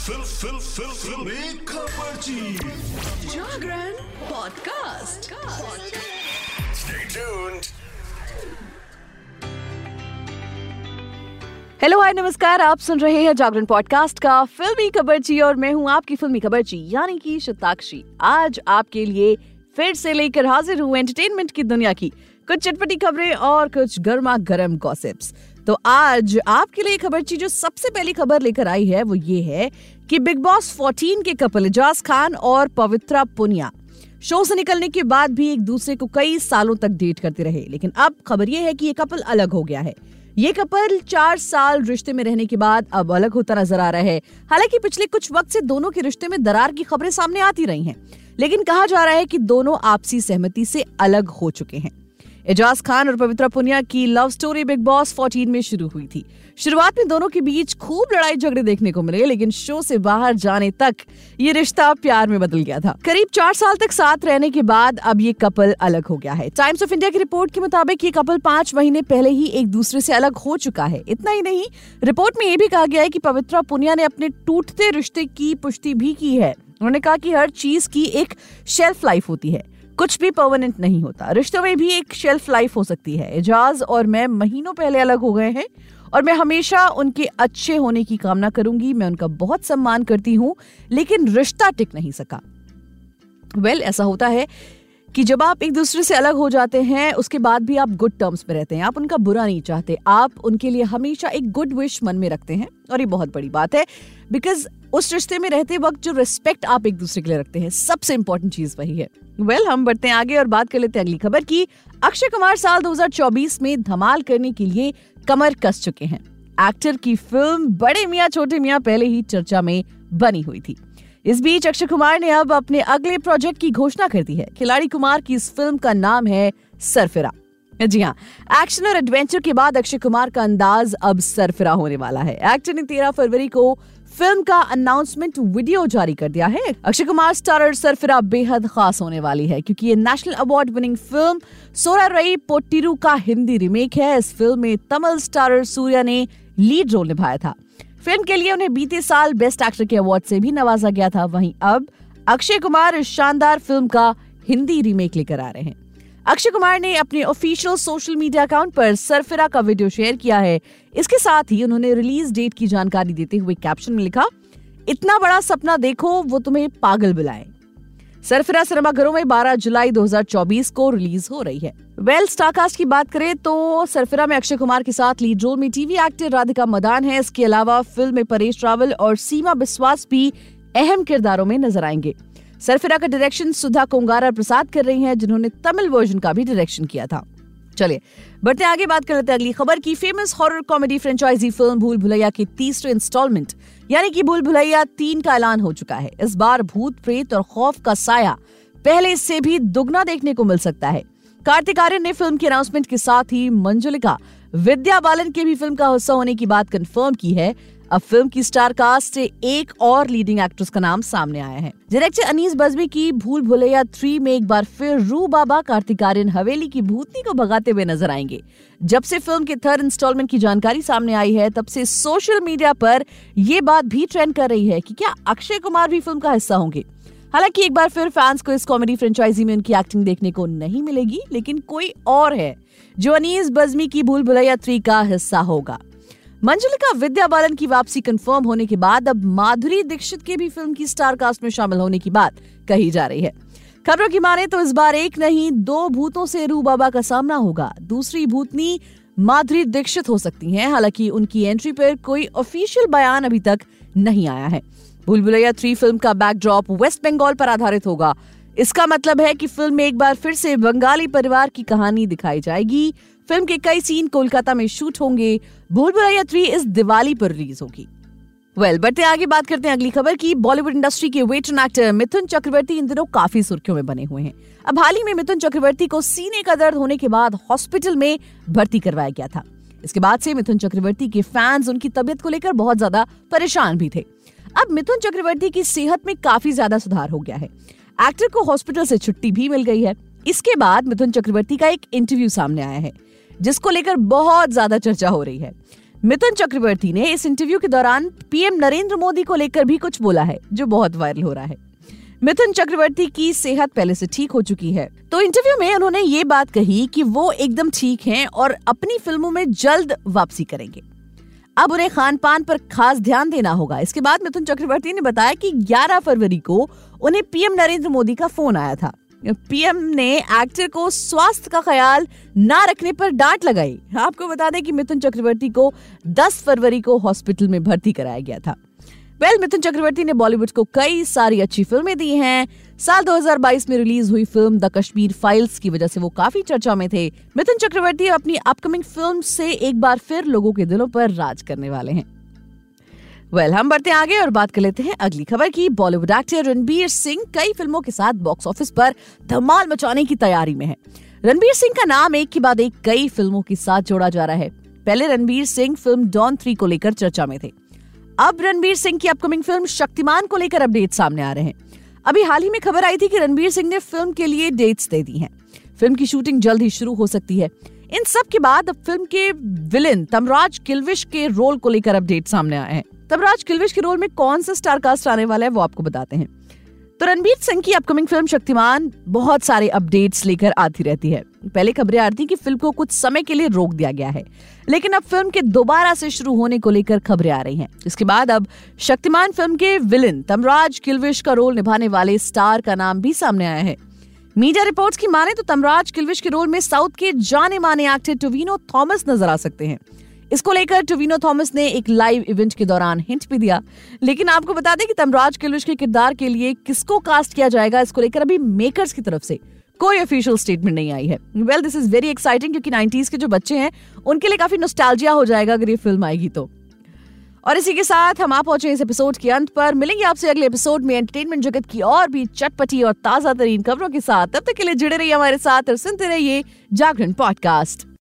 Fill फिल फिल फिल। खबरची Jagran podcast. Stay tuned. Hello hi नमस्कार। आप सुन रहे हैं जागरण पॉडकास्ट का फिल्मी खबरची और मैं हूँ आपकी फिल्मी खबरची यानी कि शताक्षी। आज आपके लिए फिर से लेकर हाजिर हूँ एंटरटेनमेंट की दुनिया की। कुछ चटपटी खबरें और कुछ गर्मा गर्म गॉसिप्स तो आज आपके लिए खबरची जो सबसे पहली खबर लेकर आई है, वो ये है कि बिग बॉस 14 के कपल एजाज खान और पवित्रा पुनिया। शो से निकलने के बाद भी एक दूसरे को कई सालों तक डेट करते रहे, लेकिन अब खबर ये है कि ये कपल अलग हो गया है। ये कपल चार साल रिश्ते में रहने के बाद अब अलग होता नज़र आ रहा है। हालाँकि पिछले कुछ वक्त से दोनों के रिश्ते में दरार की खबरें सामने आती रही हैं, लेकिन कहा जा रहा है कि दोनों आपसी सहमति से अलग हो चुके हैं। एजाज खान और पवित्रा पुनिया की लव स्टोरी बिग बॉस 14 में शुरू हुई थी। शुरुआत में दोनों के बीच खूब लड़ाई झगड़े देखने को मिले, लेकिन शो से बाहर जाने तक ये रिश्ता प्यार में बदल गया था। करीब चार साल तक साथ रहने के बाद अब ये कपल अलग हो गया है। टाइम्स ऑफ़ इंडिया की रिपोर्ट के मुताबिक ये कपल पाँच महीने पहले ही एक दूसरे से अलग हो चुका है। इतना ही नहीं, रिपोर्ट में ये भी कहा गया है की पवित्रा पुनिया ने अपने टूटते रिश्ते की पुष्टि भी की है। उन्होंने कहा कि हर चीज़ की एक शेल्फ लाइफ होती है। कुछ भी परमानेंट नहीं होता। रिश्तों में भी एक शेल्फ लाइफ हो सकती है। एजाज और मैं महीनों पहले अलग हो गए हैं और मैं हमेशा उनके अच्छे होने की कामना करूँगी। मैं उनका बहुत सम्मान करती हूँ लेकिन रिश्ता टिक नहीं सका। वेल well, ऐसा होता है कि जब आप एक दूसरे से अलग हो जाते हैं उसके बाद भी आप गुड टर्म्स में रहते हैं। आप उनका बुरा नहीं चाहते। आप उनके लिए हमेशा एक गुड विश मन में रखते हैं। और ये बहुत बड़ी बात है। बिकॉज़ उस रिश्ते में रहते वक्त जो रिस्पेक्ट आप एक दूसरे के लिए रखते हैं सबसे इंपॉर्टेंट चीज़ वही है। वेल well, हम बढ़ते हैं आगे और बात कर लेते हैं अगली खबर की। अक्षय कुमार साल 2024 में धमाल करने के लिए कमर कस चुके हैं। एक्टर की फ़िल्म बड़े मियाँ छोटे मियाँ पहले ही चर्चा में बनी हुई थी। इस बीच अक्षय कुमार ने अब अपने अगले प्रोजेक्ट की घोषणा कर दी है। खिलाड़ी कुमार की इस फ़िल्म का नाम है सरफिरा। जी हाँ एक्शन और एडवेंचर के बाद अक्षय कुमार का अंदाज अब सरफिरा होने वाला है। एक्टर ने तेरह फरवरी को फ़िल्म का अनाउंसमेंट वीडियो जारी कर दिया है। अक्षय कुमार स्टारर सरफिरा बेहद खास होने वाली है, क्योंकि ये national award winning film Soorarai Pottru का हिंदी रिमेक है। इस फ़िल्म में तमिल स्टारर सूर्या ने लीड रोल निभाया था। फ़िल्म के लिए उन्हें बीते साल बेस्ट एक्टर के अवार्ड से भी नवाजा गया था। वहीं अब अक्षय कुमार इस शानदार फ़िल्म का हिंदी रीमेक लेकर आ रहे हैं। अक्षय कुमार ने अपने ऑफिशियल सोशल मीडिया अकाउंट पर सरफिरा का वीडियो शेयर किया है। इसके साथ ही उन्होंने रिलीज़ डेट की जानकारी देते हुए कैप्शन में लिखा, इतना बड़ा सपना देखो, वो तुम्हें पागल बुलाए। सरफिरा सिनेमाघरों में 12 जुलाई 2024 को रिलीज़ हो रही है। वेल स्टारकास्ट की बात करें तो सरफिरा में अक्षय कुमार के साथ लीड रोल में टीवी एक्टर राधिका मदान है। इसके अलावा फ़िल्म में परेश रावल और सीमा बिस्वास भी अहम किरदारों में नज़र आएँगे। सरफिरा का डायरेक्शन सुधा कोंगारा प्रसाद कर रही हैं, जिन्होंने तमिल वर्जन का भी डायरेक्शन किया था। चलिए, बढ़ते आगे, बात कर लेते हैं अगली खबर की। Famous horror comedy franchise film Bhool Bhulaiyaa की तीसरे इंस्टॉलमेंट यानी कि भूल भुलैया तीन का ऐलान हो चुका है। इस बार भूत, प्रेत और खौफ का साया पहले से भी दुगना देखने को मिल सकता है। कार्तिक आर्यन ने फ़िल्म के अनाउंसमेंट के साथ ही मंजुलिका विद्या बालन के भी फ़िल्म का हिस्सा होने की बात कंफर्म की है। अब फ़िल्म की स्टार कास्ट से एक और लीडिंग एक्ट्रेस का नाम सामने आया है। डायरेक्टर अनीस बजमी की भूल भुलैया थ्री में एक बार फिर रू बाबा कार्तिक आर्यन हवेली की भूतनी को भगाते हुए नज़र आएँगे। जब से फ़िल्म के थर्ड इंस्टॉलमेंट की जानकारी सामने आई है, तब से सोशल मीडिया पर ये बात भी ट्रेंड कर रही है कि क्या अक्षय कुमार भी फ़िल्म का हिस्सा होंगे। हालाँकि एक बार फिर फैंस को इस कॉमेडी फ्रेंचाइजी में उनकी एक्टिंग देखने को नहीं मिलेगी, लेकिन कोई और है जो अनीस बजमी की भूल भुलैया थ्री का हिस्सा होगा। मंजुलिका विद्या बालन की वापसी कंफर्म होने के बाद अब माधुरी दीक्षित के भी फ़िल्म की स्टार कास्ट में शामिल होने की बात कही जा रही है। खबरों की माने तो इस बार एक नहीं, दो भूतों से रू बाबा का सामना होगा। दूसरी भूतनी माधुरी दीक्षित हो सकती हैं, हालाँकि उनकी एंट्री पर कोई ऑफिशियल बयान अभी तक नहीं आया है। भूलभुलैया थ्री फ़िल्म का बैकड्रॉप वेस्ट बंगाल पर आधारित होगा। इसका मतलब है कि फ़िल्म में एक बार फिर से बंगाली परिवार की कहानी दिखाई जाएगी। फ़िल्म के कई सीन कोलकाता में शूट होंगे। भूल भुलैया थ्री इस दिवाली पर रिलीज़ होगी। वेल well, बढ़ते आगे बात करते हैं अगली खबर की। बॉलीवुड इंडस्ट्री के वेटरन एक्टर मिथुन चक्रवर्ती इन दिनों काफ़ी सुर्खियों में बने हुए हैं। अब हाल ही में मिथुन चक्रवर्ती को सीने का दर्द होने के बाद हॉस्पिटल में भर्ती करवाया गया था। इसके बाद से मिथुन चक्रवर्ती के फैंस उनकी तबियत को लेकर बहुत ज़्यादा परेशान भी थे। अब मिथुन चक्रवर्ती की सेहत में काफ़ी ज़्यादा सुधार हो गया है। एक्टर को हॉस्पिटल से छुट्टी भी मिल गई है। इसके बाद मिथुन चक्रवर्ती का एक इंटरव्यू सामने आया है। जिसको लेकर बहुत ज़्यादा चर्चा हो रही है। मिथुन चक्रवर्ती ने इस इंटरव्यू के दौरान पीएम नरेंद्र मोदी को लेकर भी कुछ बोला है, जो बहुत वायरल हो रहा है। मिथुन चक्रवर्ती की सेहत पहले से ठीक हो चुकी है। तो इंटरव्यू में उन्होंने ये बात कही कि वो एकदम ठीक हैं और अपनी फ़िल्मों में जल्द वापसी करेंगे। अब उन्हें खान पान पर खास ध्यान देना होगा। इसके बाद मिथुन चक्रवर्ती ने बताया कि 11 फरवरी को उन्हें पीएम नरेंद्र मोदी का फ़ोन आया था। पीएम ने एक्टर को स्वास्थ्य का ख्याल ना रखने पर डांट लगाई। आपको बता दें कि मिथुन चक्रवर्ती को 10 फरवरी को हॉस्पिटल में भर्ती कराया गया था। वेल, मिथुन चक्रवर्ती ने बॉलीवुड को कई सारी अच्छी फ़िल्में दी हैं। साल 2022 में रिलीज़ हुई फ़िल्म द कश्मीर फाइल्स की वजह से वो काफ़ी चर्चा में थे। मिथुन चक्रवर्ती अपनी अपकमिंग फ़िल्म से एक बार फिर लोगों के दिलों पर राज करने वाले हैं। वेल well, हम बढ़ते आगे और बात कर लेते हैं अगली खबर की। बॉलीवुड एक्टर रणबीर सिंह कई फ़िल्मों के साथ बॉक्स ऑफ़िस पर धमाल मचाने की तैयारी में है। रणबीर सिंह का नाम एक के बाद एक कई फ़िल्मों के साथ जोड़ा जा रहा है। पहले Ranbir Singh film Don three को लेकर चर्चा में थे। अब रणबीर सिंह की अपकमिंग फ़िल्म शक्तिमान को लेकर अपडेट सामने आ रहे हैं। अभी हाल ही में खबर आई थी कि रणबीर सिंह ने फ़िल्म के लिए डेट्स दे दी हैं। फ़िल्म की शूटिंग जल्द ही शुरू हो सकती है। इन सब के बाद अब फ़िल्म के विलेन तमराज किलविश के रोल को लेकर अपडेट सामने आए हैं। तमराज किलविश के रोल में कौन सा स्टार कास्ट आने वाला है वो आपको बताते हैं। तो रणबीर सिंह की अपकमिंग फ़िल्म शक्तिमान बहुत सारे अपडेट्स लेकर आती रहती है। पहले खबरें आ रही थी कि फ़िल्म को कुछ समय के लिए रोक दिया गया है। लेकिन अब फ़िल्म के दोबारा से शुरू होने को लेकर खबरें आ रही हैं। इसके बाद अब शक्तिमान फ़िल्म के विलन तमराज किलविश का रोल निभाने वाले स्टार का नाम भी सामने आया है। मीडिया रिपोर्ट्स की माने तो तमराज किलविश के रोल में साउथ के जाने माने एक्टर टोविनो थॉमस नज़र आ सकते हैं। इसको लेकर टोविनो थॉमस ने एक लाइव इवेंट के दौरान हिंट भी दिया। लेकिन आपको बता दें कि तमराज किलविश के किरदार के लिए किसको कास्ट किया जाएगा, इसको लेकर अभी मेकर्स की तरफ़ से कोई ऑफिशियल स्टेटमेंट नहीं आई है। Well this is very exciting क्योंकि 90s के जो बच्चे हैं, उनके लिए काफ़ी नोस्टैल्जिया हो जाएगा अगर ये फ़िल्म आएगी तो। और इसी के साथ हम आप पहुँचे इस एपिसोड के अंत पर। मिलेंगे आपसे अगले एपिसोड में एंटरटेनमेंट जगत की और भी चटपटी और ताज़ा तरीन खबरों के साथ। तब तक के लिए जुड़े रहिए हमारे साथ और सुनते रहिए जागरण पॉडकास्ट